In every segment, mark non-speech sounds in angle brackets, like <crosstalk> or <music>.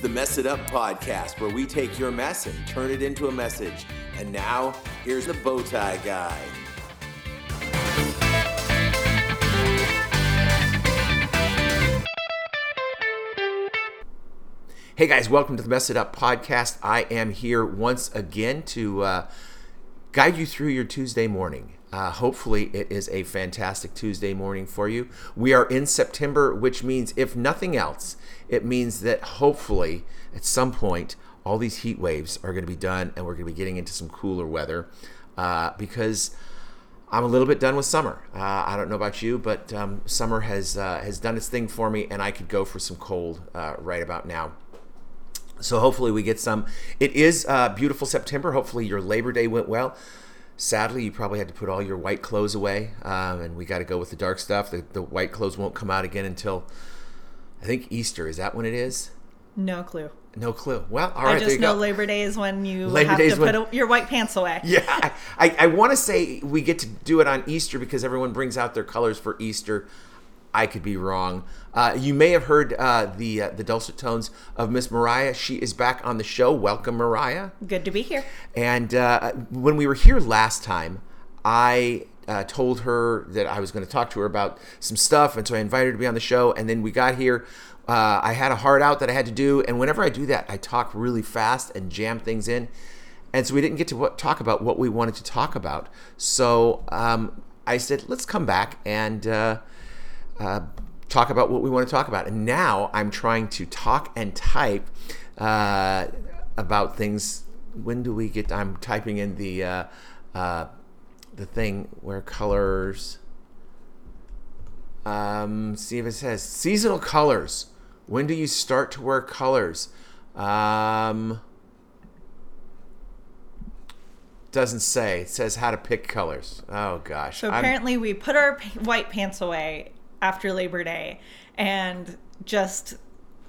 the Mess It Up podcast, where we take your mess and turn it into a message. And now, here's the Bowtie Guy. Hey guys, welcome to the Mess It Up podcast. I am here once again to uh, guide you through your Tuesday morning. Uh, hopefully, it is a fantastic Tuesday morning for you. We are in September, which means, if nothing else, it means that hopefully at some point all these heat waves are going to be done and we're going to be getting into some cooler weather uh, because I'm a little bit done with summer. Uh, I don't know about you, but um, summer has uh, has done its thing for me, and I could go for some cold uh, right about now. So hopefully we get some. It is uh, beautiful September. Hopefully your Labor Day went well. Sadly, you probably had to put all your white clothes away, um, and we got to go with the dark stuff. The, the white clothes won't come out again until I think Easter. Is that when it is? No clue. No clue. Well, all I just know go. Labor Day is when you Labor have to put when- a, your white pants away. <laughs> Yeah, I, I, I want to say we get to do it on Easter because everyone brings out their colors for Easter. I could be wrong. Uh, you may have heard uh, the uh, the dulcet tones of Miss Mariah. She is back on the show. Welcome, Mariah. Good to be here. And uh, when we were here last time, I uh, told her that I was going to talk to her about some stuff, and so I invited her to be on the show. And then we got here. Uh, I had a hard out that I had to do, and whenever I do that, I talk really fast and jam things in, and so we didn't get to what, talk about what we wanted to talk about. So um, I said, let's come back and. Uh, talk about what we want to talk about. And now I'm trying to talk and type uh, about things. When do we get? I'm typing in the uh, uh, the thing where colors. Um, see if it says seasonal colors. When do you start to wear colors? Um, doesn't say. It says how to pick colors. Oh gosh. So I'm- apparently, we put our white pants away after Labor Day and just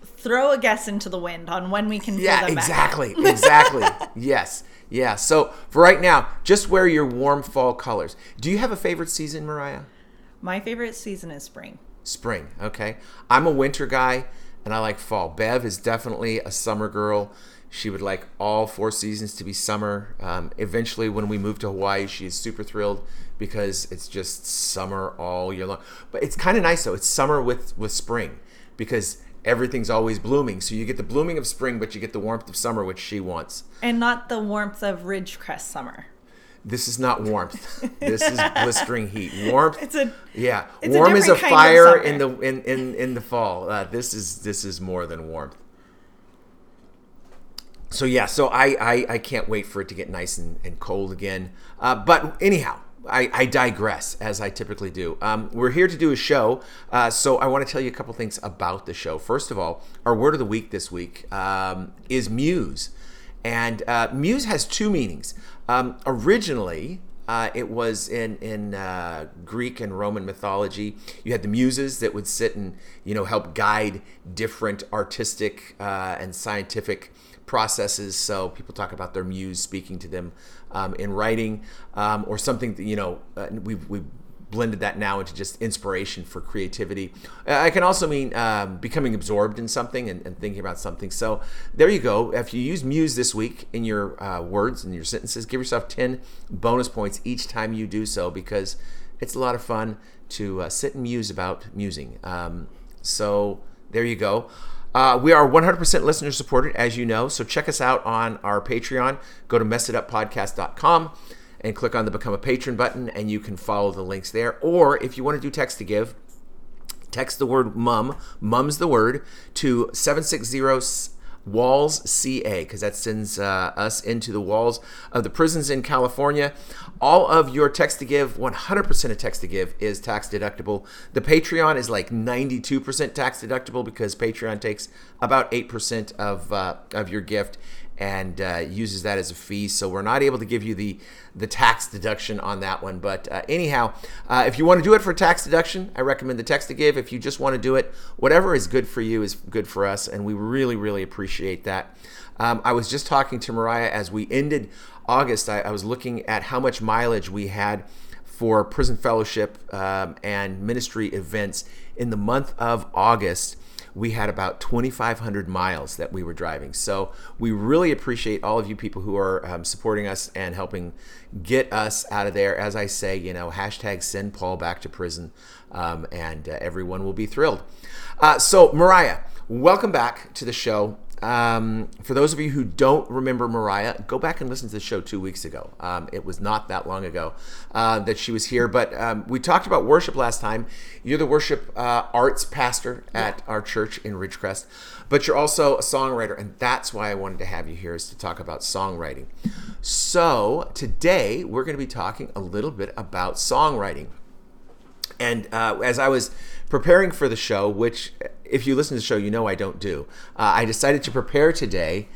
throw a guess into the wind on when we can Yeah, exactly. <laughs> Exactly. yes. Yeah. So for right now, just wear your warm fall colors. Do you have a favorite season, Mariah? My favorite season is spring. Spring. Okay. I'm a winter guy and I like fall. Bev is definitely a summer girl. She would like all four seasons to be summer. Um, eventually, when we move to Hawaii, she's super thrilled because it's just summer all year long. But it's kind of nice though. It's summer with with spring because everything's always blooming. So you get the blooming of spring, but you get the warmth of summer, which she wants. And not the warmth of Ridgecrest summer. This is not warmth. <laughs> this is blistering heat. Warmth. It's a yeah. it's a Warm is a kind of fire in the in, in in the fall. Uh, this is this is more than warmth. So yeah, so I I, I can't wait for it to get nice and, and cold again. Uh, but anyhow. I, I digress as I typically do. Um, we're here to do a show, uh, so I want to tell you a couple things about the show. First of all, our word of the week this week um, is muse. And uh, muse has two meanings. Um, originally, uh, it was in in uh, Greek and Roman mythology. You had the muses that would sit and you know help guide different artistic uh, and scientific processes. So people talk about their muse speaking to them um, in writing um, or something. That, you know, uh, we've we've blended that now into just inspiration for creativity. Uh, I can also mean um, becoming absorbed in something and, and thinking about something. So there you go. If you use muse this week in your uh, words and your sentences, give yourself 10 bonus points each time you do so because it's a lot of fun to uh, sit and muse about musing. Um, so there you go. Uh, we are 100% listener supported, as you know. So check us out on our Patreon. Go to messituppodcast.com and click on the Become a Patron button, and you can follow the links there. Or if you want to do text to give, text the word mum, mum's the word, to 760 walls CA, because that sends uh, us into the walls of the prisons in California. All of your text to give, 100% of text to give, is tax deductible. The Patreon is like 92% tax deductible because Patreon takes about 8% of, uh, of your gift and uh, uses that as a fee. So we're not able to give you the the tax deduction on that one. But uh, anyhow, uh, if you want to do it for tax deduction, I recommend the text to give. If you just want to do it, whatever is good for you is good for us, and we really really appreciate that. Um, I was just talking to Mariah as we ended August. I, I was looking at how much mileage we had for prison fellowship um, and ministry events in the month of August we had about 2,500 miles that we were driving. So we really appreciate all of you people who are um, supporting us and helping get us out of there. As I say, you know, hashtag send Paul back to prison, um, and uh, everyone will be thrilled. Uh, so, Mariah, welcome back to the show. Um, for those of you who don't remember Mariah, go back and listen to the show two weeks ago. Um, it was not that long ago uh, that she was here, but um, we talked about worship last time. You're the worship uh, arts pastor at our church in Ridgecrest, but you're also a songwriter, and that's why I wanted to have you here is to talk about songwriting. So today we're going to be talking a little bit about songwriting. And uh, as I was preparing for the show, which if you listen to the show, you know I don't do, uh, I decided to prepare today,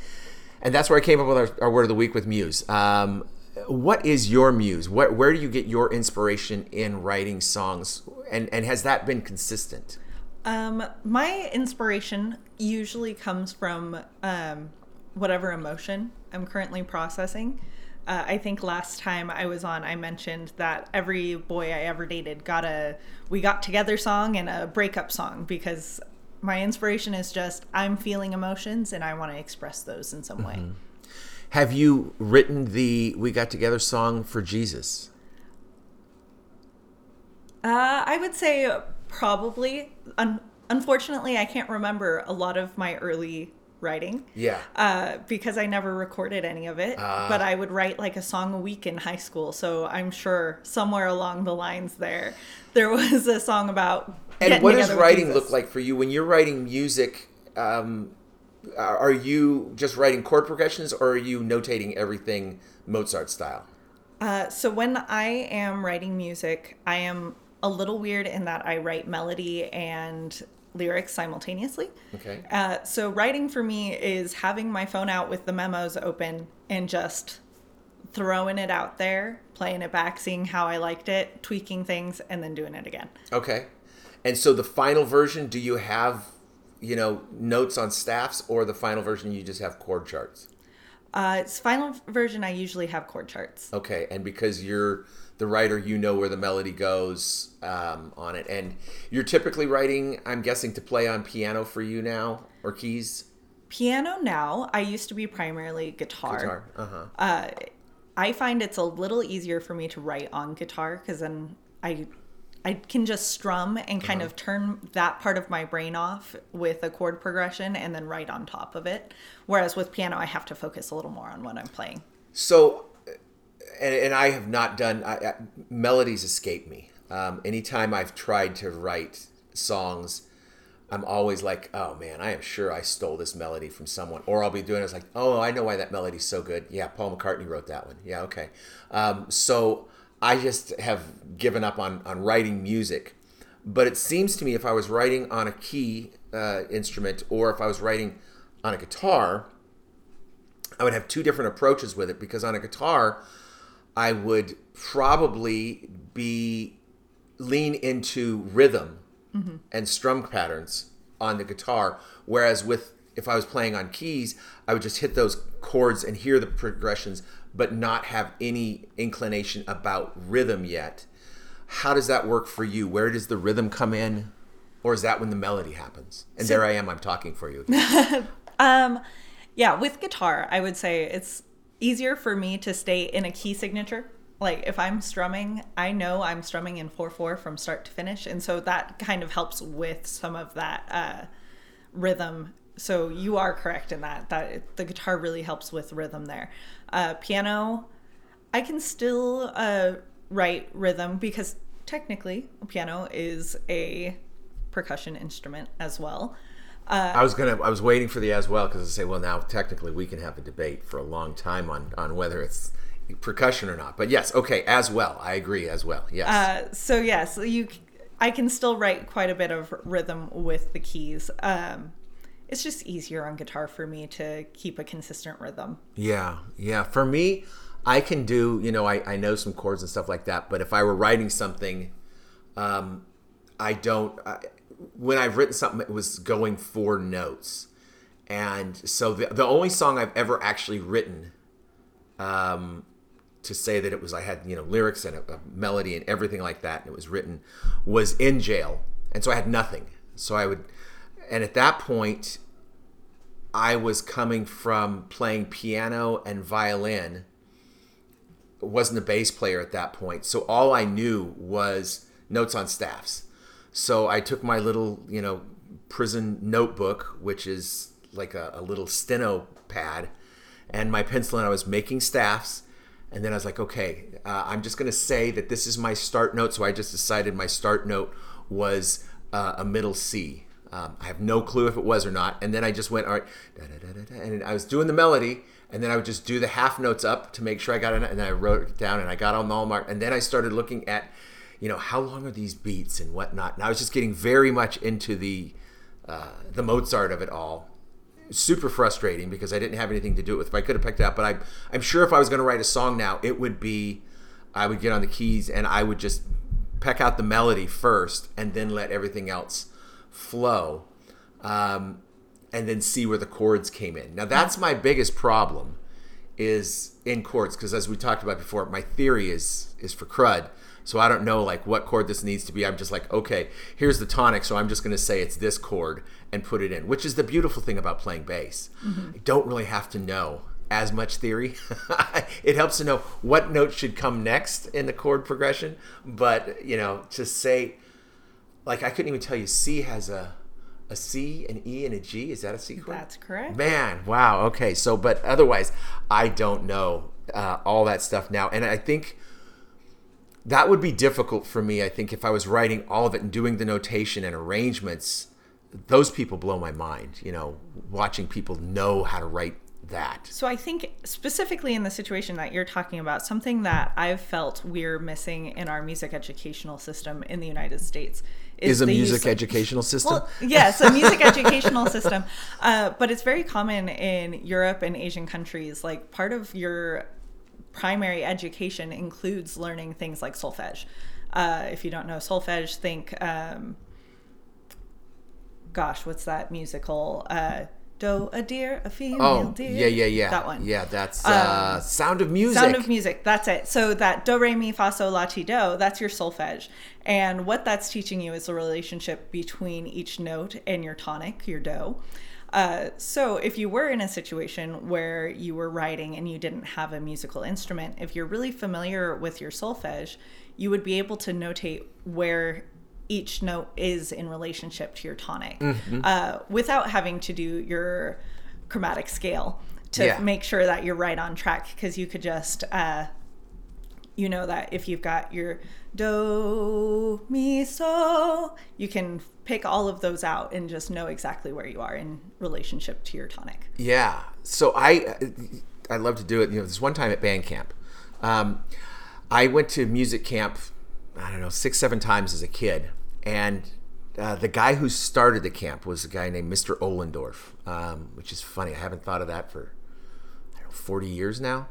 and that's where I came up with our, our word of the week with muse. Um, what is your muse? Where, where do you get your inspiration in writing songs, and and has that been consistent? Um, my inspiration usually comes from um, whatever emotion I'm currently processing. Uh, I think last time I was on, I mentioned that every boy I ever dated got a "We Got Together" song and a breakup song because my inspiration is just I'm feeling emotions and I want to express those in some way. Have you written the "We Got Together" song for Jesus? Uh, I would say probably. Un- unfortunately, I can't remember a lot of my early writing. Yeah. Uh, because I never recorded any of it. but I would write like a song a week in high school. So I'm sure somewhere along the lines there, there was a song about. And what does writing look like for you when you're writing music? Um, are are you just writing chord progressions, or are you notating everything Mozart style? Uh, so when I am writing music, I am a little weird in that I write melody and lyrics simultaneously. Okay. Uh, so writing for me is having my phone out with the memos open and just throwing it out there, playing it back, seeing how I liked it, tweaking things, and then doing it again. Okay. And so the final version, do you have, you know, notes on staffs, or the final version you just have chord charts? Uh, it's final version. I usually have chord charts. Okay, and because you're the writer, you know where the melody goes um, on it, and you're typically writing. I'm guessing to play on piano for you now or keys. Piano now. I used to be primarily guitar. Guitar. Uh huh. Uh, I find it's a little easier for me to write on guitar because then I I can just strum and kind of turn that part of my brain off with a chord progression and then write on top of it. Whereas with piano, I have to focus a little more on what I'm playing. So, and, and I have not done I, I, melodies escape me. Um, anytime I've tried to write songs, I'm always like, oh man, I am sure I stole this melody from someone. Or I'll be doing it, it's like, oh, I know why that melody's so good. Yeah, Paul McCartney wrote that one. Yeah, okay. Um, so I just have given up on, on writing music. But it seems to me if I was writing on a key uh, instrument or if I was writing on a guitar, I would have two different approaches with it because on a guitar, I would probably be lean into rhythm and strum patterns on the guitar, whereas with if I was playing on keys, I would just hit those chords and hear the progressions, but not have any inclination about rhythm yet. How does that work for you? Where does the rhythm come in? Or is that when the melody happens? And there I am, I'm talking for you. <laughs> Um, yeah, with guitar, I would say it's easier for me to stay in a key signature. Like if I'm strumming, I know I'm strumming in 4 4 from start to finish. And so that kind of helps with some of that uh, rhythm. So you are correct in that, that the guitar really helps with rhythm there. Uh, piano, I can still uh, write rhythm because technically, piano is a percussion instrument as well. I was gonna. I was waiting for the as well because I say, well, now technically we can have a debate for a long time on on whether it's percussion or not. But yes, okay, as well. I agree as well. Yes. Uh, so yes, you, I can still write quite a bit of rhythm with the keys. Um, it's just easier on guitar for me to keep a consistent rhythm. yeah, yeah. For me, I can do. You know, I I know some chords and stuff like that. But if I were writing something, um, I don't. I, when I've written something, it was going for notes, and so the the only song I've ever actually written. Um, to say that it was I had you know lyrics and a, a melody and everything like that and it was written was in jail and so I had nothing so I would and at that point, I was coming from playing piano and violin. Wasn't a bass player at that point, so all I knew was notes on staffs. So I took my little, you know, prison notebook, which is like a, a little steno pad, and my pencil, and I was making staffs. And then I was like, okay, uh, I'm just going to say that this is my start note. So I just decided my start note was uh, a middle C. Um, I have no clue if it was or not. And then I just went, all right, da, da, da, and I was doing the melody. And then I would just do the half notes up to make sure I got it. And then I wrote it down and I got on all mark. And then I started looking at, you know, how long are these beats and whatnot. And I was just getting very much into the uh, the Mozart of it all super frustrating because I didn't have anything to do it with. If I could have picked it up, but I, I'm sure if I was going to write a song now, it would be, I would get on the keys and I would just peck out the melody first and then let everything else flow, um, and then see where the chords came in. Now that's my biggest problem, is in chords because as we talked about before, my theory is is for crud. So I don't know like what chord this needs to be. I'm just like, okay, here's the tonic, so I'm just going to say it's this chord and put it in, which is the beautiful thing about playing bass. Mm-hmm. I don't really have to know as much theory. <laughs> it helps to know what note should come next in the chord progression, but you know, to say like I couldn't even tell you C has a a C, an E, and a G. Is that a C chord? That's correct. Man, wow. Okay, so but otherwise, I don't know uh, all that stuff now, and I think that would be difficult for me. I think if I was writing all of it and doing the notation and arrangements, those people blow my mind. You know, watching people know how to write that. So I think specifically in the situation that you're talking about, something that I've felt we're missing in our music educational system in the United States is, is a music educational system. Well, yes, a music educational system, <laughs> uh, but it's very common in Europe and Asian countries. Like part of your primary education includes learning things like solfege. Uh, if you don't know solfege, think, um, gosh, what's that musical? Uh, Do a deer, a female oh, deer. Yeah, yeah, yeah. That one. Yeah, that's uh, um, Sound of Music. Sound of Music. That's it. So that do, re, mi, fa, sol, la, ti, do, that's your solfege. And what that's teaching you is the relationship between each note and your tonic, your do. Uh, so, if you were in a situation where you were writing and you didn't have a musical instrument, if you're really familiar with your solfege, you would be able to notate where each note is in relationship to your tonic mm-hmm. uh, without having to do your chromatic scale to yeah. make sure that you're right on track because you could just uh, you know that if you've got your do mi so you can pick all of those out and just know exactly where you are in relationship to your tonic. Yeah. So i i love to do it. You know this one time at band camp um, i went to music camp i don't know six seven times as a kid. And uh, the guy who started the camp was a guy named mr ohlendorf um, which is funny. I haven't thought of that for know, 40 years now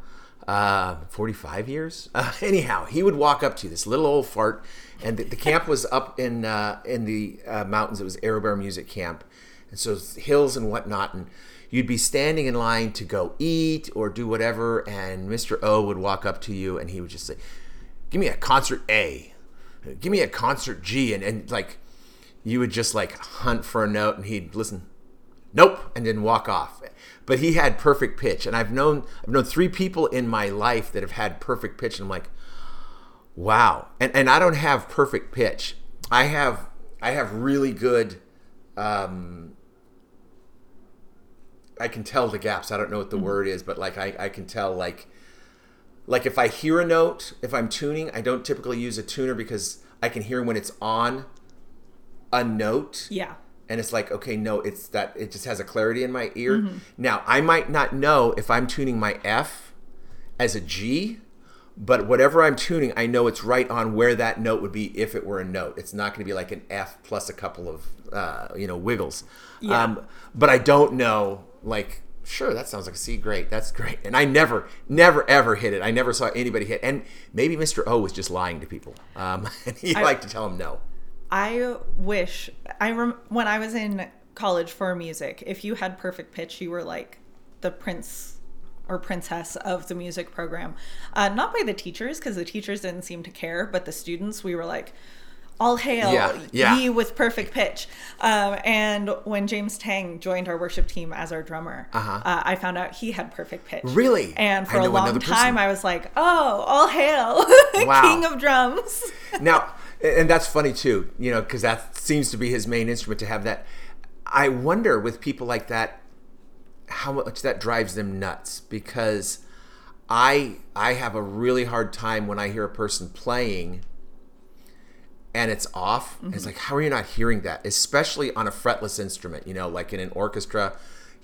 uh, 45 years. <laughs> Uh, anyhow, he would walk up to this little old fart, and the, the camp was up in uh, in the uh, mountains. It was Arrow Bear Music Camp, and so hills and whatnot. And you'd be standing in line to go eat or do whatever, and Mr. O would walk up to you, and he would just say, "Give me a concert A, give me a concert G," and and like you would just like hunt for a note, and he'd listen, nope, and then walk off but he had perfect pitch. And I've known I've known three people in my life that have had perfect pitch, and I'm like, wow. And and I don't have perfect pitch. I have I have really good. Um, I can tell the gaps. I don't know what the mm-hmm. word is, but like I, I can tell like like if I hear a note, if I'm tuning, I don't typically use a tuner because I can hear when it's on a note. Yeah and it's like okay no it's that it just has a clarity in my ear. Mm-hmm. now i might not know if i'm tuning my f as a g but whatever i'm tuning i know it's right on where that note would be if it were a note. It's not going to be like an f plus a couple of uh, you know wiggles. Yeah. Um, but i don't know like sure that sounds like a c great that's great. And i never never ever hit it. I never saw anybody hit and maybe mr o was just lying to people. Um, <laughs> and he liked to tell them no I wish I rem- when I was in college for music, if you had perfect pitch, you were like the prince or princess of the music program. Uh, not by the teachers, because the teachers didn't seem to care, but the students, we were like, all hail Yeah, yeah. ye with perfect pitch. Um, and when James Tang joined our worship team as our drummer, uh I found out he had perfect pitch. Uh-huh. Really? And for a long time, person. I was like, oh, all hail, <laughs> Wow. king of drums. <laughs> now, and that's funny too, you know, because that seems to be his main instrument to have that. I wonder with people like that, how much that drives them nuts because I I have a really hard time when I hear a person playing and it's off. It's like, how are you not hearing that? Especially on a fretless instrument, you know, like in an orchestra.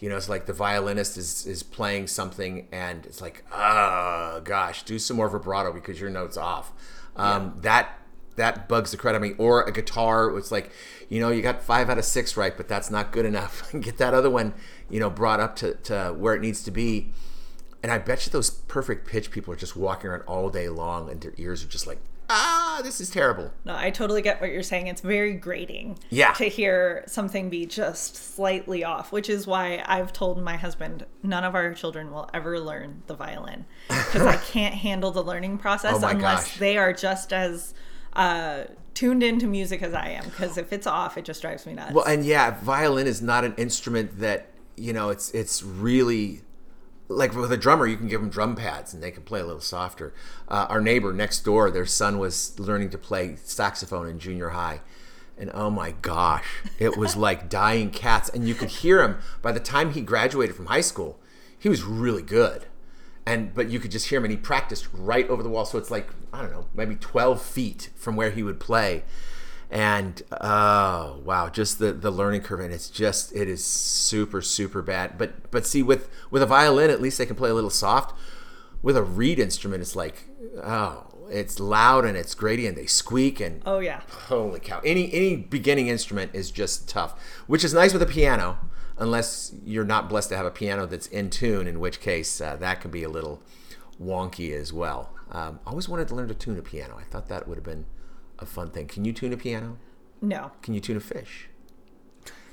You know, it's like the violinist is, is playing something and it's like, oh gosh, do some more vibrato because your note's off. Um, That that bugs the crud out of me. Or a guitar, it's like, you know, you got five out of six right, but that's not good enough. <laughs> Get that other one, you know, brought up to, to where it needs to be. And I bet you those perfect pitch people are just walking around all day long and their ears are just like, ah, this is terrible. No, I totally get what you're saying. It's very grating Yeah. to hear something be just slightly off, which is why I've told my husband none of our children will ever learn the violin <laughs> because I can't handle the learning process Oh unless gosh. they are just as uh, tuned into music as I am. Because if it's off, it just drives me nuts. Well, and yeah, violin is not an instrument that you know. It's it's really like with a drummer, you can give them drum pads and they can play a little softer. Uh, our neighbor next door, their son was learning to play saxophone in junior high, and oh my gosh, it was <laughs> like dying cats. And you could hear him by the time he graduated from high school. He was really good, and but you could just hear him, and he practiced right over the wall. So it's like I don't know, maybe twelve feet from where he would play and oh wow just the the learning curve and it's just it is super super bad. But but see with with a violin at least they can play a little soft. With a reed instrument it's like oh it's loud and it's grady and they squeak and oh yeah, holy cow. Any any beginning instrument is just tough which is nice with a piano unless you're not blessed to have a piano that's in tune in which case uh, that can be a little wonky as well. Um, I always wanted to learn to tune a piano. I thought that would have been a fun thing can you tune a piano no. can you tune a fish?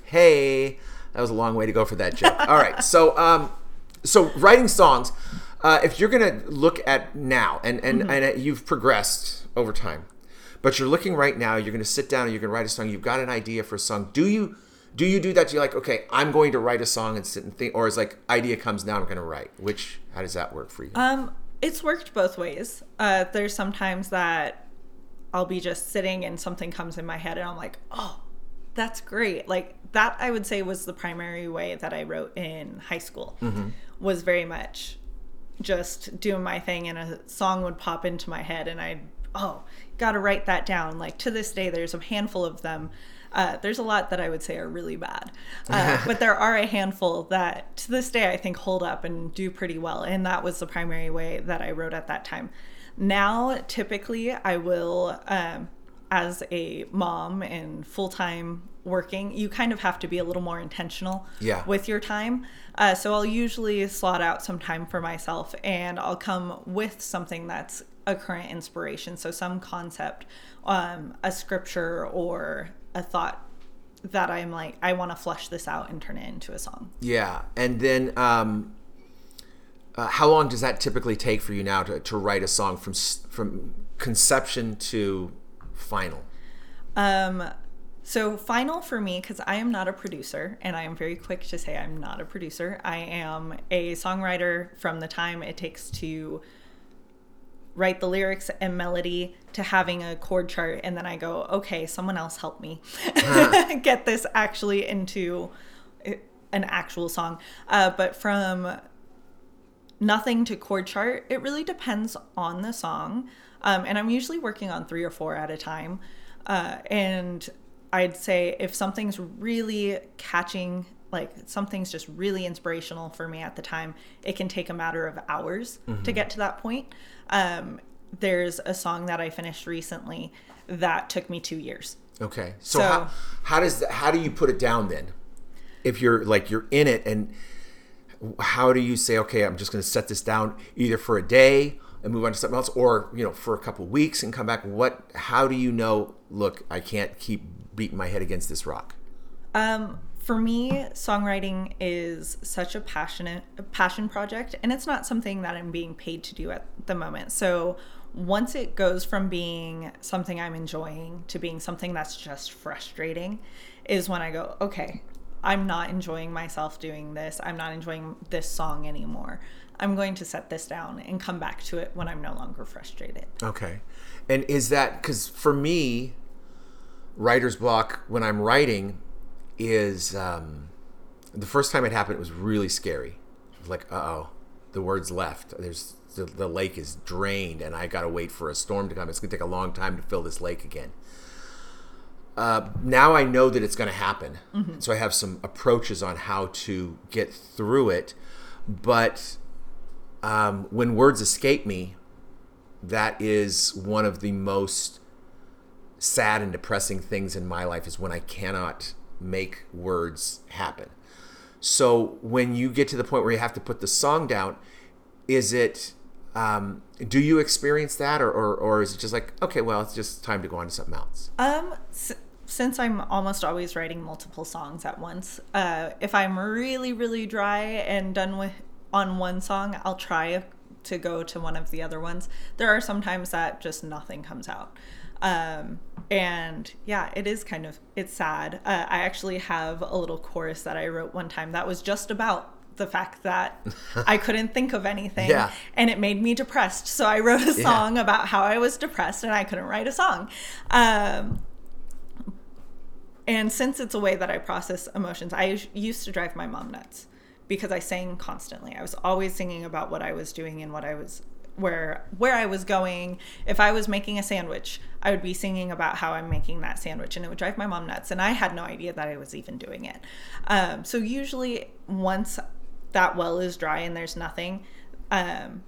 Hey, that was a long way to go for that joke. <laughs> All right, so um, so writing songs. Uh, if you're gonna look at now, and and and uh, you've progressed over time, but you're looking right now, you're gonna sit down and you're gonna write a song. You've got an idea for a song. Do you do you do that? Do you like okay? I'm going to write a song and sit and think, or is like idea comes now? I'm gonna write. Which how does that work for you? Um, it's worked both ways. Uh, there's sometimes that I'll be just sitting and something comes in my head and I'm like, oh, that's great. Like that, I would say was the primary way that I wrote in high school. Was very much just doing my thing, and a song would pop into my head, and I'd oh, got to write that down. Like to this day, there's a handful of them. Uh, there's a lot that I would say are really bad, uh, <laughs> but there are a handful that to this day I think hold up and do pretty well. And that was the primary way that I wrote at that time. Now, typically, I will, um, as a mom and full time working, you kind of have to be a little more intentional Yeah. with your time. Uh, so I'll usually slot out some time for myself and I'll come with something that's a current inspiration. So some concept, um, a scripture, or a thought that I'm like, I want to flush this out and turn it into a song. Yeah, and then um, uh, how long does that typically take for you now to, to write a song from from conception to final? Um, so final for me, because I am not a producer, and I am very quick to say I'm not a producer. I am a songwriter from the time it takes to write the lyrics and melody to having a chord chart, and then I go, okay, someone else help me <laughs> get this actually into an actual song. Uh, but from nothing to chord chart, it really depends on the song. Um, and I'm usually working on three or four at a time. Uh, and I'd say if something's really catching, like something's just really inspirational for me at the time, it can take a matter of hours to get to that point. Um, there's a song that I finished recently that took me two years. Okay, so, So- how how does how do you put it down then? If you're like you're in it, and how do you say, okay, I'm just going to set this down either for a day and move on to something else, or you know, for a couple weeks and come back? What? How do you know? Look, I can't keep beating my head against this rock. Um, for me, songwriting is such a passionate passion project, and it's not something that I'm being paid to do at the moment. So once it goes from being something I'm enjoying to being something that's just frustrating, is when I go, okay, I'm not enjoying myself doing this. I'm not enjoying this song anymore. I'm going to set this down and come back to it when I'm no longer frustrated. Okay. And is that because for me, writer's block when I'm writing is um, the first time it happened, it was really scary. Like, uh oh, the words left. There's the, the lake is drained, and I got to wait for a storm to come. It's going to take a long time to fill this lake again. Uh, now I know that it's going to happen. Mm-hmm. So I have some approaches on how to get through it. But um, when words escape me, that is one of the most sad and depressing things in my life is when I cannot make words happen. So when you get to the point where you have to put the song down, is it um, do you experience that or, or, or is it just like okay well it's just time to go on to something else um since i'm almost always writing multiple songs at once uh, if i'm really really dry and done with on one song, I'll try to go to one of the other ones. There are sometimes that just nothing comes out. Um, and yeah, it is kind of it's sad. Uh, I actually have a little chorus that I wrote one time that was just about the fact that <laughs> I couldn't think of anything yeah. and it made me depressed. So I wrote a song yeah. about how I was depressed and I couldn't write a song. Um, and since it's a way that I process emotions, I used to drive my mom nuts because I sang constantly. I was always singing about what I was doing and what I was where where I was going. If I was making a sandwich, I would be singing about how I'm making that sandwich, and it would drive my mom nuts. And I had no idea that I was even doing it. Um, so usually, once that well is dry and there's nothing, um,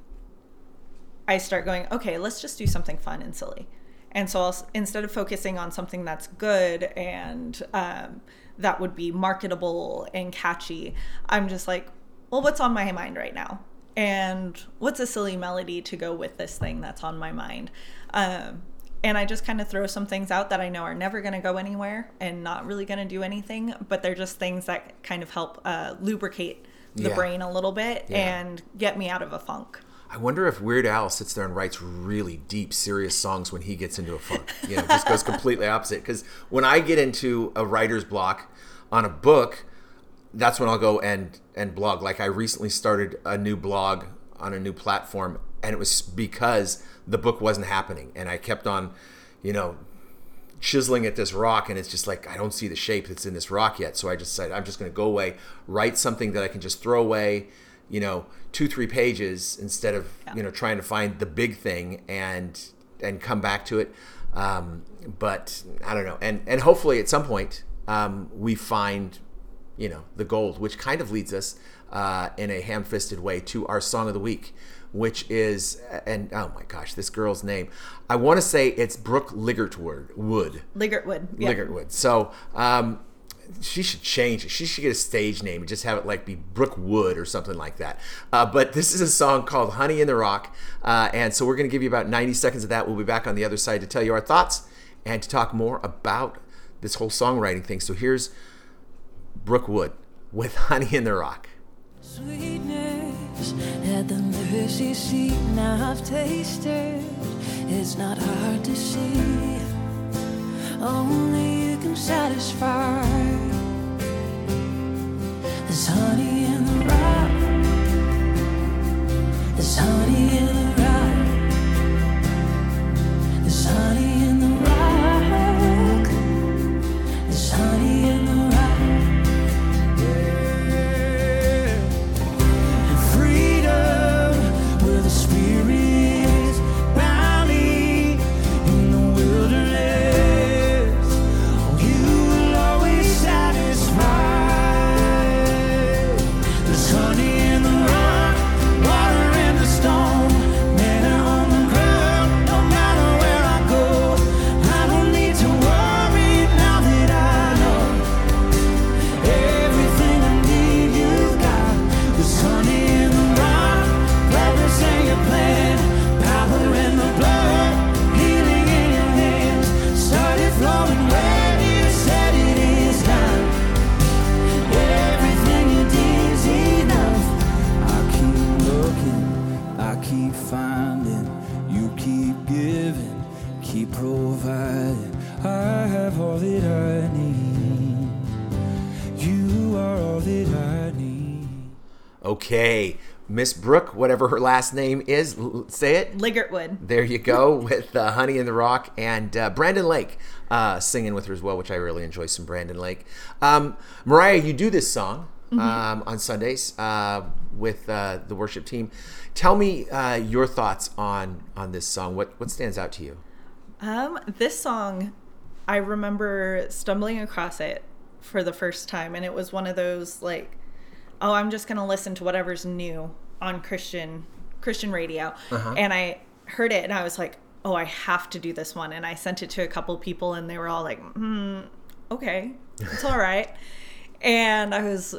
I start going, okay, let's just do something fun and silly. And so I'll, instead of focusing on something that's good and um, that would be marketable and catchy. I'm just like, well, what's on my mind right now? And what's a silly melody to go with this thing that's on my mind? Um, and I just kind of throw some things out that I know are never going to go anywhere and not really going to do anything, but they're just things that kind of help uh, lubricate the yeah. brain a little bit yeah. and get me out of a funk. I wonder if Weird Al sits there and writes really deep, serious songs when he gets into a funk. You know, just goes completely opposite. Because when I get into a writer's block on a book, that's when I'll go and and blog. Like I recently started a new blog on a new platform, and it was because the book wasn't happening, and I kept on, you know, chiseling at this rock, and it's just like I don't see the shape that's in this rock yet. So I just said I'm just going to go away, write something that I can just throw away you know two three pages instead of yeah. you know trying to find the big thing and and come back to it. Um, but i don't know. And and hopefully at some point um, we find you know the gold which kind of leads us uh, in a ham-fisted way to our song of the week which is and oh my gosh this girl's name. I want to say it's brooke Ligertwood. Wood Ligertwood yeah. Ligertwood. So um, she should change it. She should get a stage name and just have it like be Brooke Wood or something like that. Uh, but this is a song called Honey in the Rock. Uh, and so we're going to give you about 90 seconds of that. We'll be back on the other side to tell you our thoughts and to talk more about this whole songwriting thing. So here's Brooke Wood with Honey in the Rock. Sweetness at the mercy seat now I've tasted. It's not hard to see. Only you can satisfy. There's honey in the rock. There's honey in the rock. There's honey Okay, Miss Brooke, whatever her last name is, l- say it. Ligertwood. There you go <laughs> with uh, Honey in the Rock and uh, Brandon Lake uh, singing with her as well, which I really enjoy some Brandon Lake. Um, Mariah, you do this song um, on Sundays uh, with uh, the worship team. Tell me uh, your thoughts on on this song. What what stands out to you? Um, this song, I remember stumbling across it for the first time, and it was one of those like, oh, I'm just gonna listen to whatever's new on Christian Christian radio, and I heard it, and I was like, oh, I have to do this one, and I sent it to a couple people, and they were all like, hmm, okay, it's all right, <laughs> and I was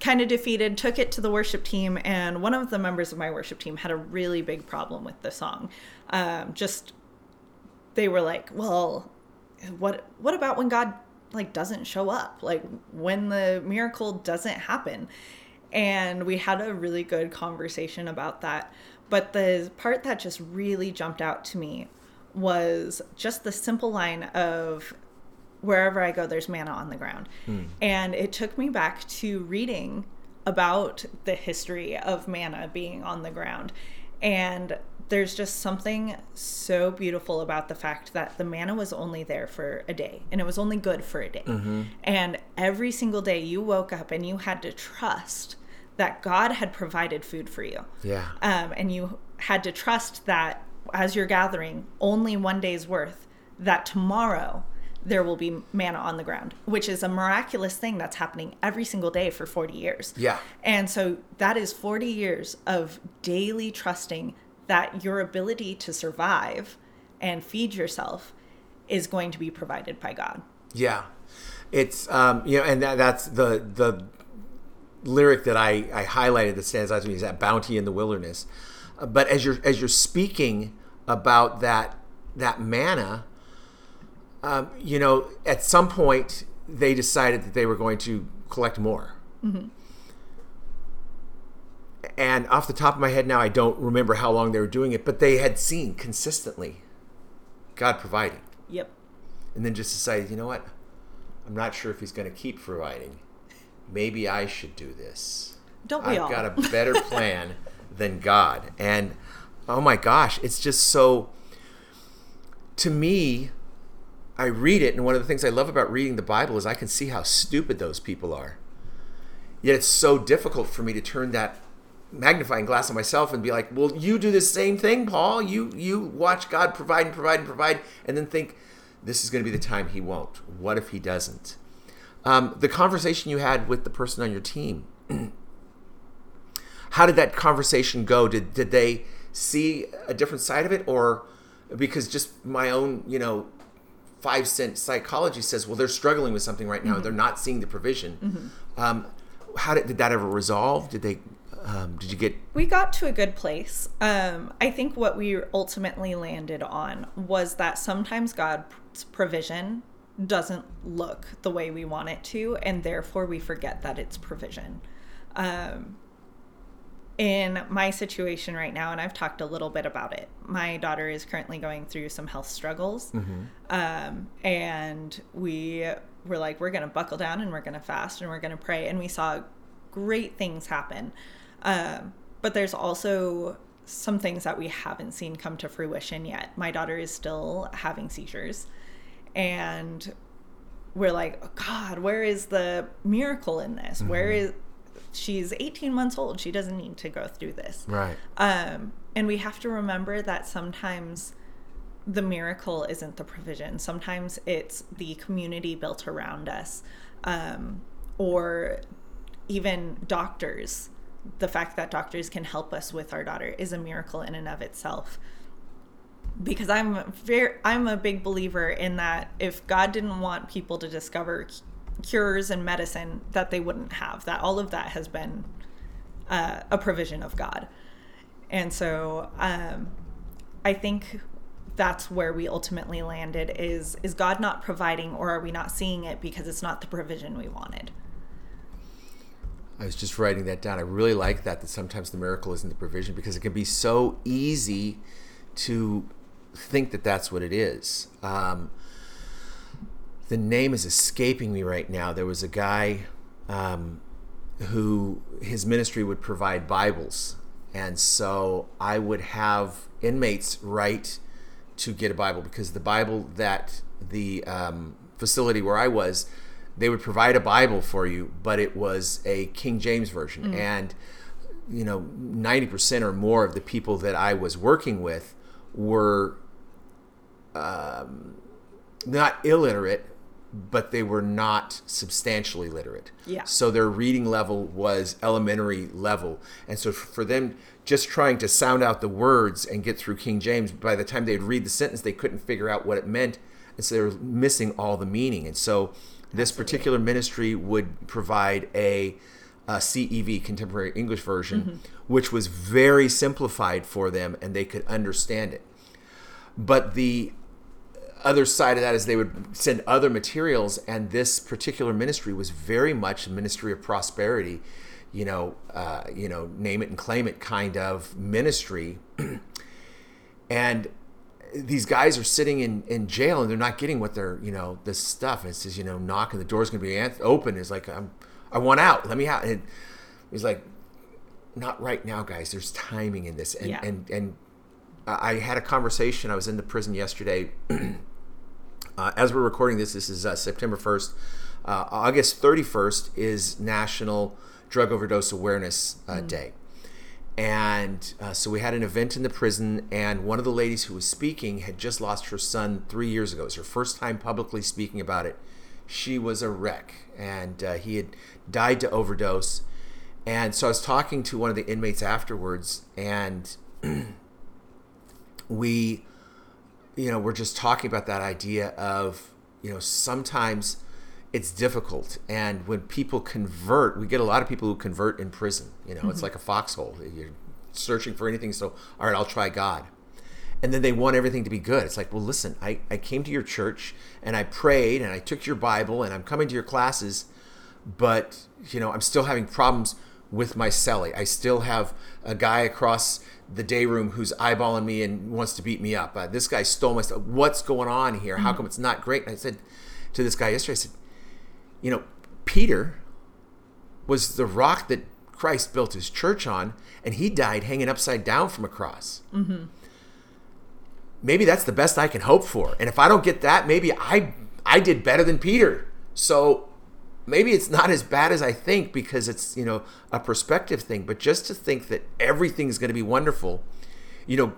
kind of defeated, took it to the worship team, and one of the members of my worship team had a really big problem with the song. Um, just they were like, "Well, what what about when God like doesn't show up? Like when the miracle doesn't happen?" And we had a really good conversation about that. But the part that just really jumped out to me was just the simple line of wherever I go, there's manna on the ground. Hmm. And it took me back to reading about the history of manna being on the ground. And there's just something so beautiful about the fact that the manna was only there for a day and it was only good for a day. And every single day you woke up and you had to trust that God had provided food for you Yeah. um, and you had to trust that as you're gathering only one day's worth that tomorrow there will be manna on the ground which is a miraculous thing that's happening every single day for 40 years Yeah. and so that is 40 years of daily trusting that your ability to survive and feed yourself is going to be provided by god Yeah, it's um, you know, and that, that's the the lyric that I, I highlighted that stands out to me is that bounty in the wilderness. Uh, But as you're as you're speaking about that that manna, um, you know, at some point they decided that they were going to collect more. And off the top of my head now, I don't remember how long they were doing it, but they had seen consistently God providing yep and then just decided, you know what? I'm not sure if he's going to keep providing. Maybe I should do this. Don't we I've all? got a better plan than God. And oh my gosh, it's just so. To me, I read it, and one of the things I love about reading the Bible is I can see how stupid those people are. Yet it's so difficult for me to turn that magnifying glass on myself and be like, "Well, you do the same thing, Paul. You you watch God provide and provide and provide, and then think this is going to be the time He won't. What if He doesn't?" Um, the conversation you had with the person on your team, <clears throat> how did that conversation go? Did did they see a different side of it, or because just my own you know five cent psychology says, well, they're struggling with something right now. They're not seeing the provision. Um, how did, did that ever resolve? Did they? Um, did you get? we got to a good place. Um, I think what we ultimately landed on was that sometimes God's provision doesn't look the way we want it to, and therefore we forget that it's provision. Um, in my situation right now, and I've talked a little bit about it, my daughter is currently going through some health struggles. Um, and we were like, we're going to buckle down and we're going to fast and we're going to pray. And we saw great things happen. Um, but there's also some things that we haven't seen come to fruition yet. My daughter is still having seizures. And we're like, oh, God, where is the miracle in this? Where is she's 18 months old? She doesn't need to go through this. Right. Um, and we have to remember that sometimes the miracle isn't the provision. Sometimes it's the community built around us, um, or even doctors. The fact that doctors can help us with our daughter is a miracle in and of itself. Because I'm very, I'm a big believer in that if God didn't want people to discover cures and medicine, that they wouldn't have. That all of that has been uh, a provision of God. And so um, I think that's where we ultimately landed is is God not providing or are we not seeing it because it's not the provision we wanted? I was just writing that down. I really like that. That sometimes the miracle isn't the provision because it can be so easy to think that that's what it is. Um, the name is escaping me right now. There was a guy um, who his ministry would provide Bibles, and so I would have inmates write to get a Bible because the Bible that the um, facility where I was, they would provide a Bible for you, but it was a King James version, and you know, ninety percent or more of the people that I was working with were um, not illiterate, but they were not substantially literate. Yeah. So their reading level was elementary level, and so for them just trying to sound out the words and get through King James, by the time they'd read the sentence, they couldn't figure out what it meant, and so they were missing all the meaning. And so this particular ministry would provide a, a CEV, Contemporary English Version, which was very simplified for them, and they could understand it. But the other side of that is they would send other materials, and this particular ministry was very much a ministry of prosperity, you know, uh, you know, name it and claim it kind of ministry. <clears throat> and these guys are sitting in, in jail and they're not getting what they're, you know, this stuff. And it says, you know, knock and the door's going to be open. It's like, I'm, I want out. Let me out. And he's like, not right now, guys. There's timing in this. And, Yeah. and, and I had a conversation. I was in the prison yesterday. <clears throat> uh, as we're recording this, this is uh, September 1st. Uh, August 31st is National Drug Overdose Awareness uh, Day. And uh, so we had an event in the prison, and one of the ladies who was speaking had just lost her son three years ago. It was her first time publicly speaking about it. She was a wreck, and uh, he had died to overdose. And so I was talking to one of the inmates afterwards, and <clears throat> we, you know, we're just talking about that idea of, you know, sometimes it's difficult. And when people convert, we get a lot of people who convert in prison. You know, it's like a foxhole. You're searching for anything. So, all right, I'll try God. And then they want everything to be good. It's like, well, listen, I, I came to your church and I prayed and I took your Bible and I'm coming to your classes, but, you know, I'm still having problems with my cellie. I still have a guy across the day room who's eyeballing me and wants to beat me up. Uh, this guy stole my stuff. What's going on here? How come it's not great? And I said to this guy yesterday, I said, you know, Peter was the rock that Christ built his church on, and he died hanging upside down from a cross. Mm-hmm. Maybe that's the best I can hope for. And if I don't get that, maybe I I did better than Peter. So maybe it's not as bad as I think because it's you know a perspective thing. But just to think that everything's going to be wonderful, you know,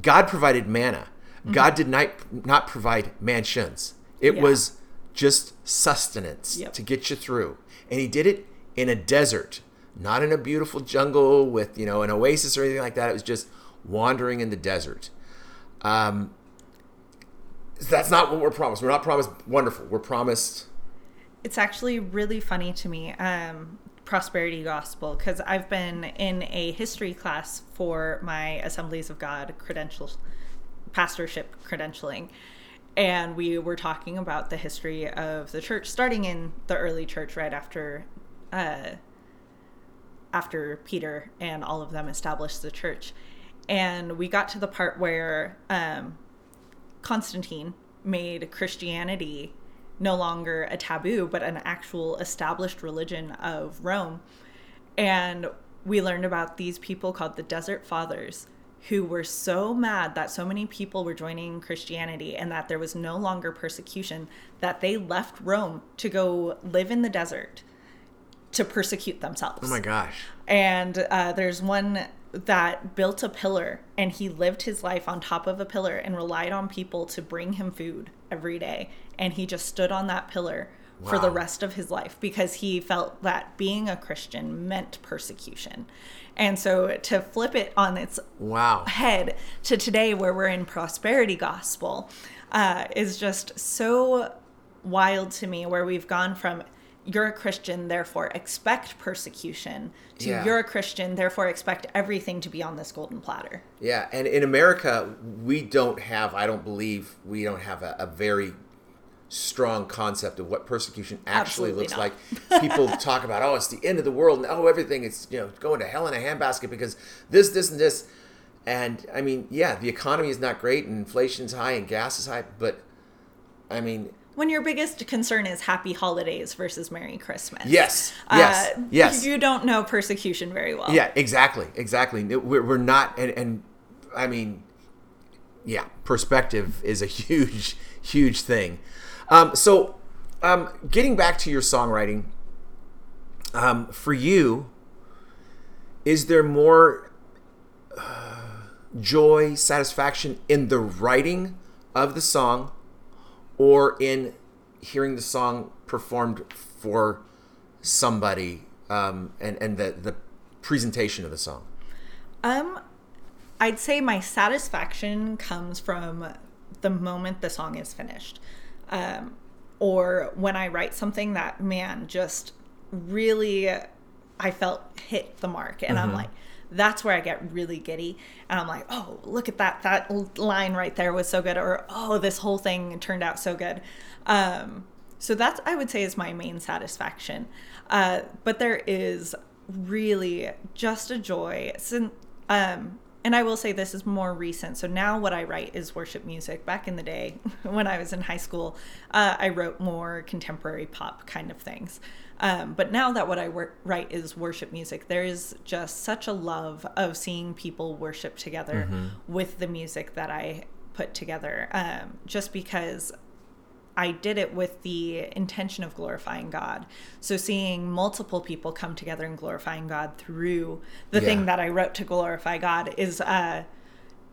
God provided manna. Mm-hmm. God did not not provide mansions. It Yeah. was just sustenance Yep. to get you through, and He did it in a desert, not in a beautiful jungle with you know an oasis or anything like that. It was just wandering in the desert. Um, that's not what we're promised. We're not promised wonderful. We're promised It's actually really funny to me, um, prosperity gospel, because I've been in a history class for my Assemblies of God credentials, pastorship credentialing. And we were talking about the history of the church, starting in the early church, right after, uh, after Peter and all of them established the church. And we got to the part where um, Constantine made Christianity no longer a taboo, but an actual established religion of Rome. And we learned about these people called the Desert Fathers who were so mad that so many people were joining Christianity and that there was no longer persecution that they left Rome to go live in the desert to persecute themselves. oh my gosh. And uh, there's one that built a pillar and he lived his life on top of a pillar and relied on people to bring him food every day. And he just stood on that pillar for the rest of his life because he felt that being a Christian meant persecution. And so to flip it on its Wow. head to today where we're in prosperity gospel uh, is just so wild to me where we've gone from you're a christian therefore expect persecution to Yeah. you're a christian therefore expect everything to be on this golden platter Yeah, and in America, we don't have, I don't believe, we don't have a, a very strong concept of what persecution actually Absolutely looks not. like. People <laughs> talk about, oh, it's the end of the world, and oh, everything is, you know, going to hell in a handbasket because this, this, and this. and I mean, yeah, the economy is not great, and inflation's high, and gas is high, but I mean, when your biggest concern is happy holidays versus Merry Christmas. yes, yes, Uh, yes. You don't know persecution very well. Yeah, exactly, exactly. We're, we're not, and, and I mean, yeah, perspective is a <laughs> huge, huge thing. Um, so, um, getting back to your songwriting, um, for you, is there more uh, joy, satisfaction in the writing of the song, or in hearing the song performed for somebody, um, and and the the presentation of the song? Um, I'd say my satisfaction comes from the moment the song is finished, um, or when I write something that man just really I felt hit the mark, and I'm like, that's where I get really giddy, and I'm like, oh, look at that. That line right there was so good, or oh, this whole thing turned out so good. Um, so that's I would say is my main satisfaction, uh, but there is really just a joy. Since, um, and I will say this is more recent. So now what I write is worship music. Back in the day, <laughs> when I was in high school, uh, I wrote more contemporary pop kind of things. Um, but now that what I wor- write is worship music, there is just such a love of seeing people worship together with the music that I put together. Um, just because I did it with the intention of glorifying God. So seeing multiple people come together and glorifying God through the Yeah. thing that I wrote to glorify God is uh,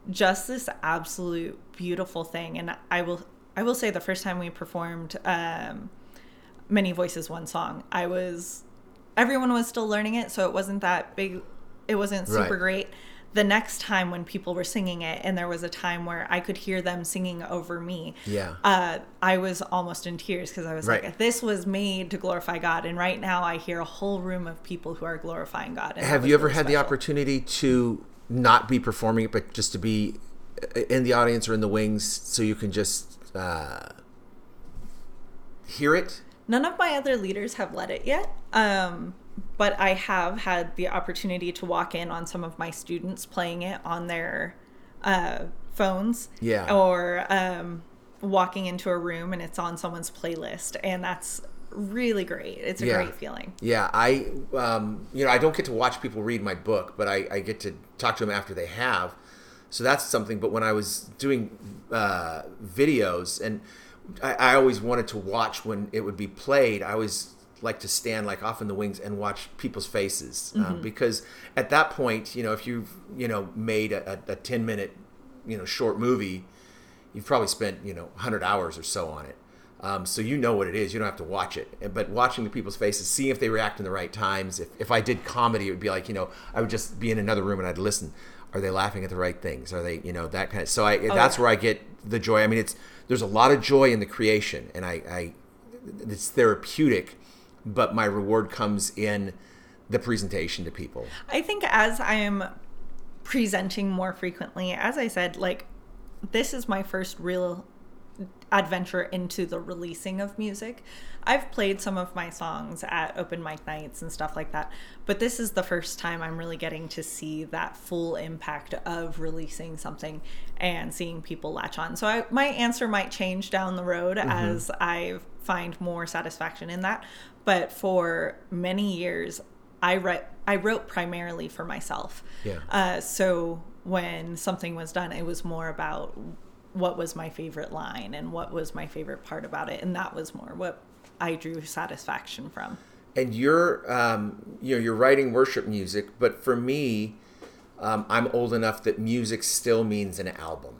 just this absolute beautiful thing. And I will I will say the first time we performed um, Many Voices One Song, I was everyone was still learning it, so it wasn't that big. It wasn't super Right. great. The next time when people were singing it, and there was a time where I could hear them singing over me, Yeah. uh, I was almost in tears because I was Right. like, "This was made to glorify God," and right now I hear a whole room of people who are glorifying God. Have you ever really had the opportunity to not be performing it, but just to be uh, in the audience or in the wings, so you can just uh, hear it? None of my other leaders have led it yet, um, but I have had the opportunity to walk in on some of my students playing it on their uh, phones, Yeah. or um, walking into a room and it's on someone's playlist, and that's really great. It's a Yeah. great feeling. Yeah, I, um, you know, I don't get to watch people read my book, but I, I get to talk to them after they have. So that's something. But when I was doing uh, videos, and I, I always wanted to watch when it would be played, I always like to stand like off in the wings and watch people's faces uh, because at that point, you know, if you've you know made a, a, a ten minute, you know, short movie, you've probably spent you know 100 hours or so on it. Um, so you know what it is. You don't have to watch it. But watching the people's faces seeing if they react in the right times. If, if i did comedy it would be like you know i would just be in another room and i'd listen. Are they laughing at the right things? Are they you know that kind of so i that's yeah. where i get the joy. I mean it's there's a lot of joy in the creation. And i, I it's therapeutic but my reward comes in the presentation to people. I think as I am presenting more frequently, as I said, like this is my first real adventure into the releasing of music. I've played some of my songs at open mic nights and stuff like that, but this is the first time I'm really getting to see that full impact of releasing something and seeing people latch on. So I, my answer might change down the road as I find more satisfaction in that. But for many years, I write I wrote primarily for myself. Yeah. Uh, so when something was done, it was more about what was my favorite line and what was my favorite part about it, and that was more what I drew satisfaction from. and you're um, you know you're writing worship music but for me um, i'm old enough that music still means an album.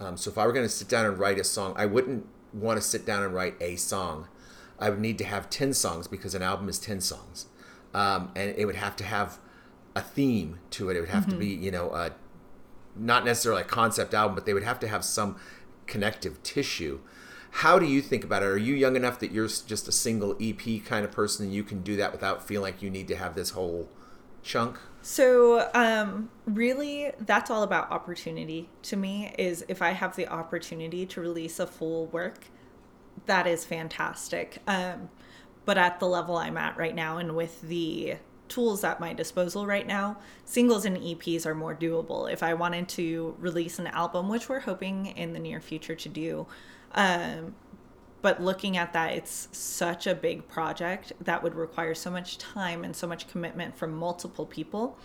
Um, so if i were going to sit down and write a song i wouldn't want to sit down and write a song. I would need to have 10 songs because an album is 10 songs. Um, and it would have to have a theme to it. It would have to be you know a, not necessarily a concept album, but they would have to have some connective tissue. How do you think about it? Are you young enough that you're just a single EP kind of person and you can do that without feeling like you need to have this whole chunk? So, um, really, that's all about opportunity to me. Is if I have the opportunity to release a full work, that is fantastic. Um, but at the level I'm at right now, and with the tools at my disposal right now, singles and EPs are more doable. If I wanted to release an album, which we're hoping in the near future to do, um, but looking at that, it's such a big project that would require so much time and so much commitment from multiple people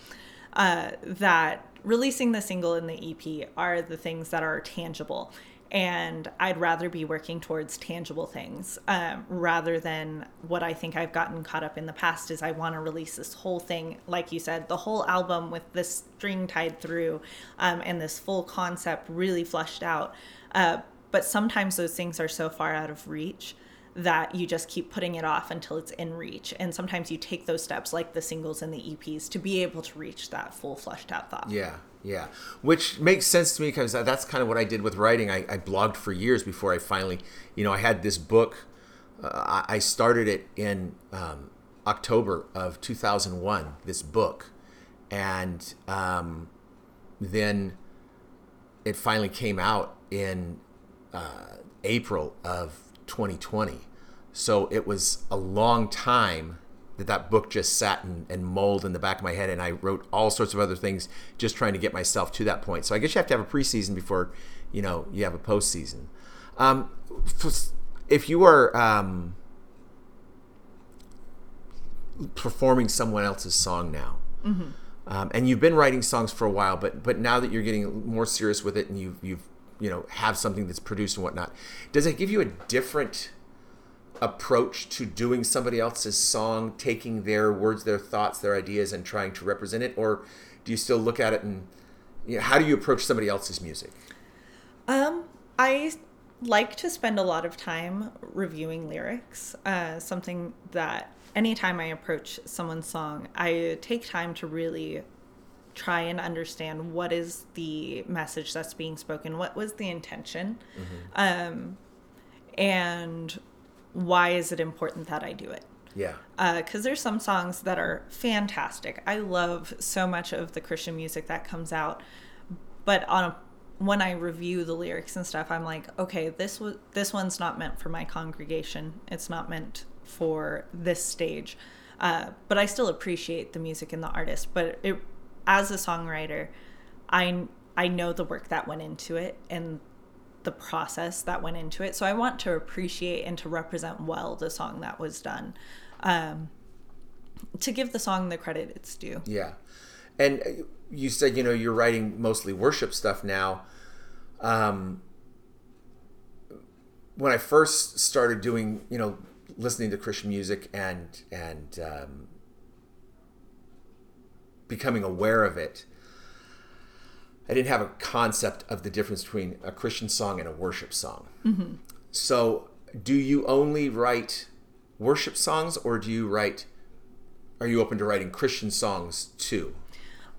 uh, that releasing the single and the EP are the things that are tangible. And I'd rather be working towards tangible things um, rather than what I think I've gotten caught up in the past is I want to release this whole thing, like you said, the whole album with this string tied through um, and this full concept really flushed out. Uh, but sometimes those things are so far out of reach that you just keep putting it off until it's in reach. And sometimes you take those steps, like the singles and the EPs, to be able to reach that full fleshed out thought. Yeah, yeah. Which makes sense to me because that's kind of what I did with writing. I, I blogged for years before I finally, you know, I had this book. Uh, I started it in um, October of 2001, this book. And um, then it finally came out in uh, April of 2020. So it was a long time that that book just sat and, and molded in the back of my head, and I wrote all sorts of other things just trying to get myself to that point. So I guess you have to have a preseason before you know you have a postseason. Um, if you are um, performing someone else's song now, mm-hmm. um, and you've been writing songs for a while, but but now that you're getting more serious with it, and you've you've you know have something that's produced and whatnot, does it give you a different approach to doing somebody else's song, taking their words, their thoughts, their ideas, and trying to represent it, or do you still look at it and you know, how do you approach somebody else's music? Um, I like to spend a lot of time reviewing lyrics. Uh, something that anytime I approach someone's song, I take time to really try and understand what is the message that's being spoken, what was the intention, mm-hmm. um, and why is it important that I do it? Yeah. Because uh, there's some songs that are fantastic. I love so much of the Christian music that comes out, but on a, when I review the lyrics and stuff, I'm like, okay, this was this one's not meant for my congregation. It's not meant for this stage. Uh, but I still appreciate the music and the artist. But it, as a songwriter, I I know the work that went into it and the process that went into it. So I want to appreciate and to represent well the song that was done. Um, to give the song the credit it's due. Yeah. And you said, you know, you're writing mostly worship stuff now. Um, when I first started doing, you know, listening to Christian music and and um, becoming aware of it, I didn't have a concept of the difference between a Christian song and a worship song. Mm-hmm. So, do you only write worship songs, or do you write? Are you open to writing Christian songs too?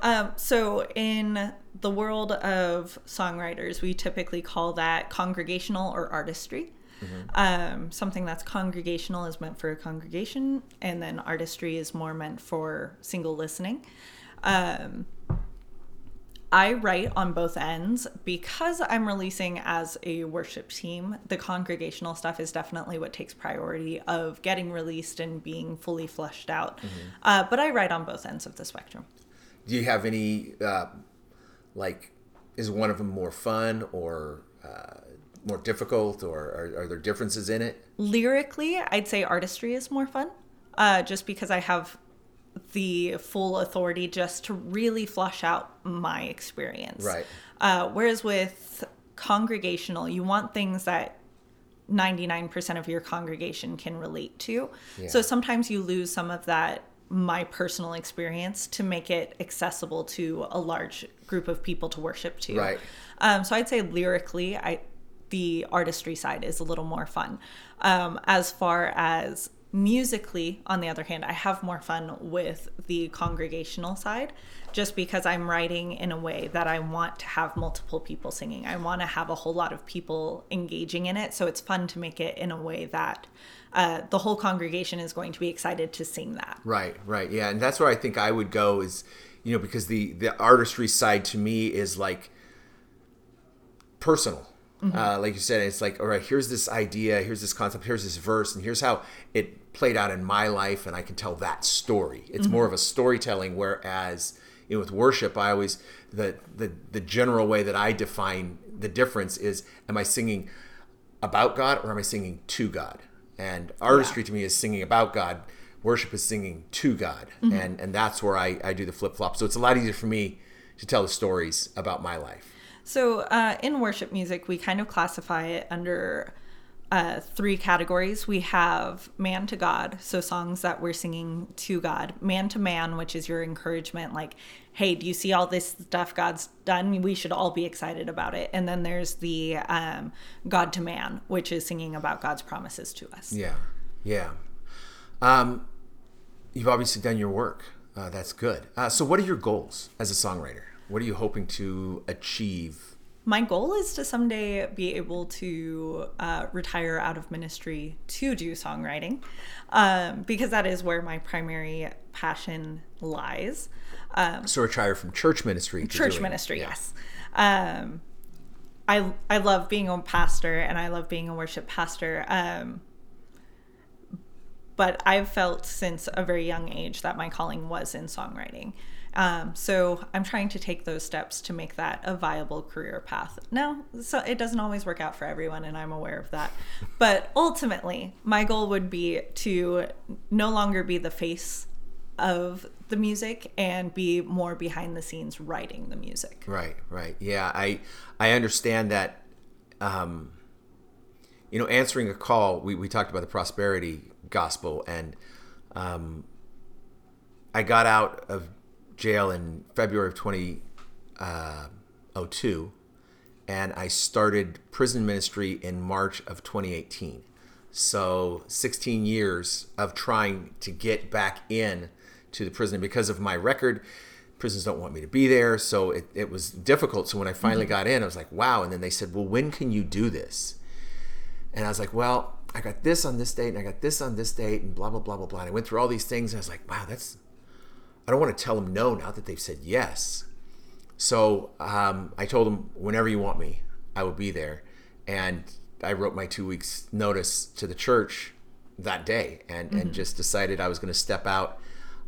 Um, so, in the world of songwriters, we typically call that congregational or artistry. Mm-hmm. Um, something that's congregational is meant for a congregation, and then artistry is more meant for single listening. Um, I write on both ends because I'm releasing as a worship team. The congregational stuff is definitely what takes priority of getting released and being fully fleshed out. Mm-hmm. Uh, but I write on both ends of the spectrum. Do you have any, uh, like, is one of them more fun or uh, more difficult, or are, are, there differences in it? Lyrically, I'd say artistry is more fun, uh, just because I have the full authority just to really flush out my experience. Right. Uh, whereas with congregational, you want things that 99% of your congregation can relate to. Yeah. So sometimes you lose some of that my personal experience to make it accessible to a large group of people to worship to. Right. Um, so I'd say lyrically, I the artistry side is a little more fun. Um, as far as musically on the other hand i have more fun with the congregational side just because i'm writing in a way that i want to have multiple people singing. I want to have a whole lot of people engaging in it so it's fun to make it in a way that uh, the whole congregation is going to be excited to sing that. Right right yeah and that's where i think i would go is you know because the the artistry side to me is like personal Uh, like you said, it's like, all right, here's this idea, here's this concept, here's this verse, and here's how it played out in my life, and I can tell that story. It's more of a storytelling, whereas you know, with worship, I always the the the general way that I define the difference is, am I singing about God or am I singing to God? And artistry to me is singing about God. Worship is singing to God, and and that's where I I do the flip flop. So it's a lot easier for me to tell the stories about my life. So, uh, in worship music, we kind of classify it under uh, three categories. We have man to God, so songs that we're singing to God, man to man, which is your encouragement, like, hey, do you see all this stuff God's done? We should all be excited about it. And then there's the um, God to man, which is singing about God's promises to us. Yeah, yeah. Um, you've obviously done your work. Uh, that's good. Uh, so, what are your goals as a songwriter? What are you hoping to achieve? My goal is to someday be able to uh, retire out of ministry to do songwriting um, because that is where my primary passion lies. Um, So, retire from church ministry. Church doing- ministry, yeah. yes. Um, I I love being a pastor and I love being a worship pastor. Um, but I've felt since a very young age that my calling was in songwriting. Um, so I'm trying to take those steps to make that a viable career path. Now, so it doesn't always work out for everyone, and I'm aware of that. But ultimately, my goal would be to no longer be the face of the music and be more behind the scenes writing the music. Right, right. Yeah, I I understand that. Um, you know, answering a call. We we talked about the prosperity gospel, and um, I got out of jail in February of twenty uh, oh two, and I started prison ministry in March of twenty eighteen. So 16 years of trying to get back in to the prison because of my record. Prisons don't want me to be there, so it, it was difficult. So when I finally mm-hmm. got in, I was like, wow. And then they said, well, when can you do this? And I was like, well, I got this on this date, and I got this on this date, and blah, blah, blah, blah, blah. And I went through all these things, and I was like, wow, that's, I don't want to tell them no now that they've said yes. So um, I told them, whenever you want me, I will be there. And I wrote my two weeks notice to the church that day and, and just decided I was going to step out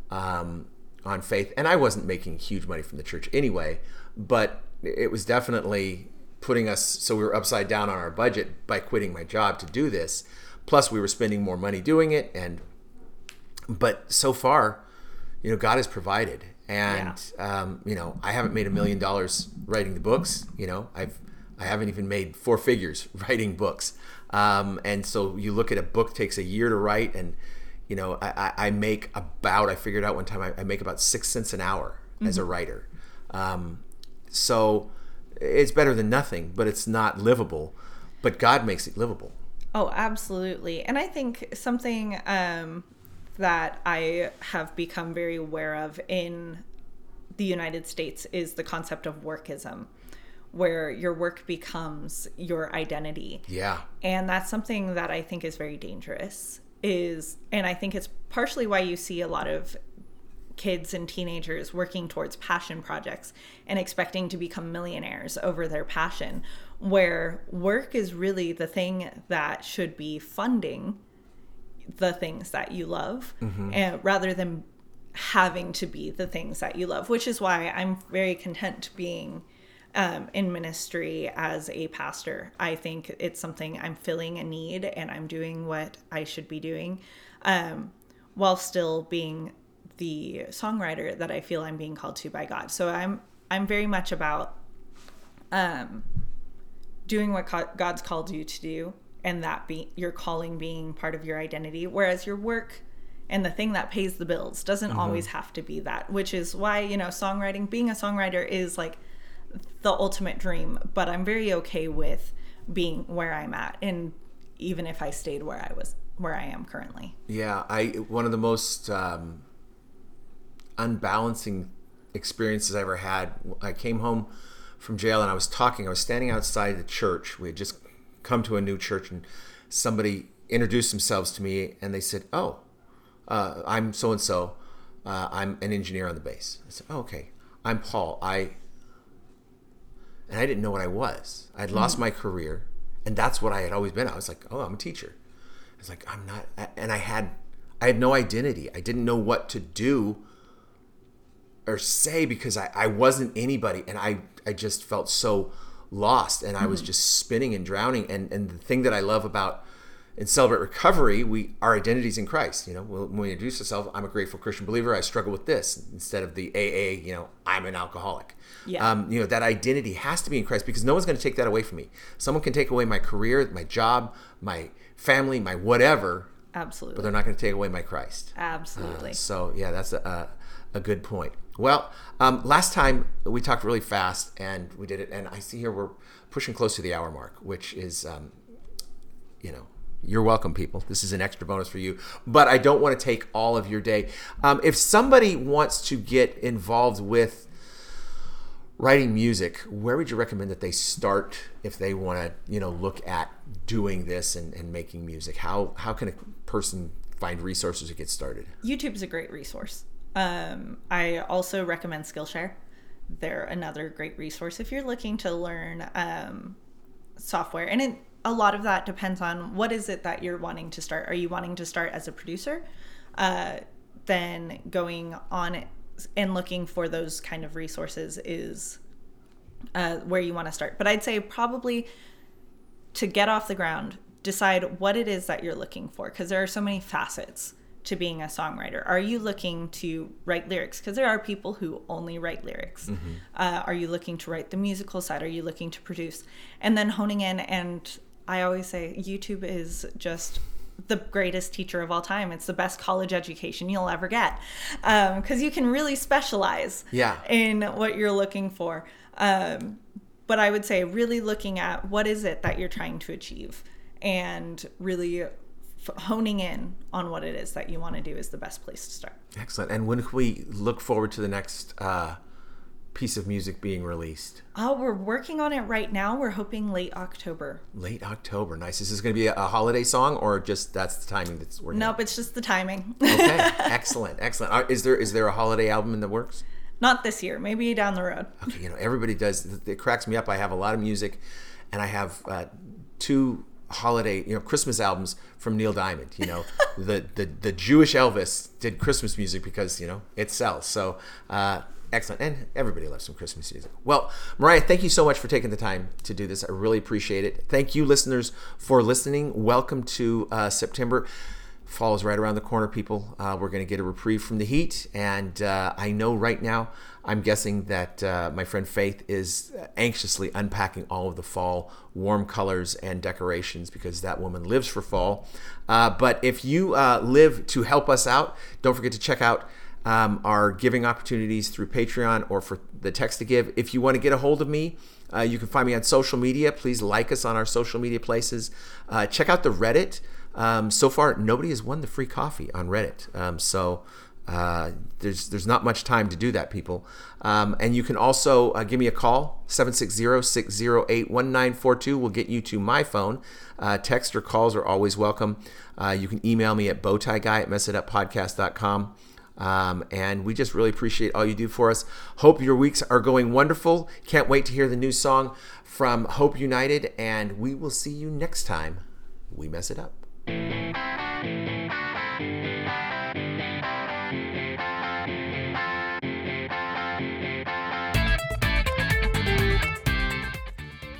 um, on faith. And I wasn't making huge money from the church anyway, but it was definitely putting us so we were upside down on our budget by quitting my job to do this. Plus, we were spending more money doing it. And, but so far, you know, God has provided. And, um, you know, I haven't made a million dollars writing the books. You know, I've, I haven't even made four figures <laughs> writing books. Um, and so you look at a book takes a year to write and, you know, I, I make about, I figured out one time I, I make about six cents an hour as a writer. Um, so it's better than nothing, but it's not livable. But God makes it livable. Oh, absolutely. And I think something um, that I have become very aware of in the United States is the concept of workism, where your work becomes your identity. Yeah. And that's something that I think is very dangerous. Is and I think it's partially why you see a lot of kids and teenagers working towards passion projects and expecting to become millionaires over their passion, where work is really the thing that should be funding the things that you love and rather than having to be the things that you love which is why i'm very content being um, in ministry as a pastor. I think it's something i'm filling a need and i'm doing what i should be doing um, while still being the songwriter that i feel i'm being called to by god. So i'm i'm very much about um, doing what God's called you to do, and that be your calling being part of your identity. Whereas your work and the thing that pays the bills doesn't always have to be that, which is why, you know, songwriting, being a songwriter is like the ultimate dream. But I'm very okay with being where I'm at, and even if I stayed where I was, where I am currently. Yeah, I one of the most um, unbalancing experiences I ever had. I came home from jail and I was talking. I was standing outside the church. We had just come to a new church, and somebody introduced themselves to me, and they said, "Oh, uh, I'm so and so. I'm an engineer on the base." I said, oh, "Okay, I'm Paul. I." and I didn't know what I was. I'd lost my career, and that's what I had always been. I was like, oh, I'm a teacher. I was like, I'm not, and I had, I had no identity. I didn't know what to do or say because I, I wasn't anybody, and I, I just felt so lost, and I was just spinning and drowning. And and the thing that I love about in Celebrate Recovery, we our identities in Christ. You know, when we introduce ourselves, I'm a grateful Christian believer. I struggle with this instead of the AA. You know, I'm an alcoholic. Yeah. Um, you know, that identity has to be in Christ because no one's going to take that away from me. Someone can take away my career, my job, my family, my whatever, Absolutely. but they're not going to take away my Christ. Absolutely. So yeah, that's a, a, a good point. Well, um, last time we talked really fast and we did it, and I see here we're pushing close to the hour mark, which is, um, you know, you're welcome, people. This is an extra bonus for you, but I don't want to take all of your day. Um, if somebody wants to get involved with writing music, where would you recommend that they start if they want to, you know, look at doing this and, and making music? How how can a person find resources to get started? YouTube is a great resource. Um, I also recommend Skillshare. They're another great resource if you're looking to learn um, software. And it, a lot of that depends on what is it that you're wanting to start. Are you wanting to start as a producer? Uh, then going on and looking for those kind of resources is uh, where you want to start. But I'd say probably to get off the ground, decide what it is that you're looking for because there are so many facets to being a songwriter. Are you looking to write lyrics? Because there are people who only write lyrics. Uh, are you looking to write the musical side? Are you looking to produce? And then honing in. And I always say YouTube is just the greatest teacher of all time. It's the best college education you'll ever get because you can really specialize Yeah. in what you're looking for. Um, but I would say really looking at what is it that you're trying to achieve and really honing in on what it is that you want to do is the best place to start. Excellent. And when can we look forward to the next uh, piece of music being released? Oh, we're working on it right now. We're hoping late October. Late October. Nice. Is this going to be a, holiday song, or just that's the timing that's working? Nope, it's just the timing. Okay. <laughs> excellent. Excellent. Is there is there a holiday album in the works? Not this year, maybe down the road. Okay. You know, everybody does. It cracks me up. I have a lot of music, and I have uh, two holiday, you know, Christmas albums from Neil Diamond. You know, <laughs> the the the Jewish Elvis did Christmas music because you know it sells. So. Uh, Excellent. And everybody loves some Christmas music. Well, Mariah, thank you so much for taking the time to do this. I really appreciate it. Thank you, listeners, for listening. Welcome to uh, September. Fall is right around the corner, people. Uh, we're going to get a reprieve from the heat. And uh, I know right now, I'm guessing that uh, my friend Faith is anxiously unpacking all of the fall warm colors and decorations because that woman lives for fall. Uh, but if you uh, live to help us out, don't forget to check out um, our giving opportunities through Patreon or for the text to give. If you want to get a hold of me, uh, you can find me on social media. Please like us on our social media places. Uh, check out the Reddit. Um, so far, nobody has won the free coffee on Reddit. Um, so uh, there's there's not much time to do that, people. Um, and you can also uh, give me a call 760-608-1942 will get you to my phone. Uh, text or calls are always welcome. Uh, you can email me at bowtieguy at messituppodcast.com. Um, and we just really appreciate all you do for us. Hope your weeks are going wonderful. Can't wait to hear the new song from Hope United, and we will see you next time. We mess it up.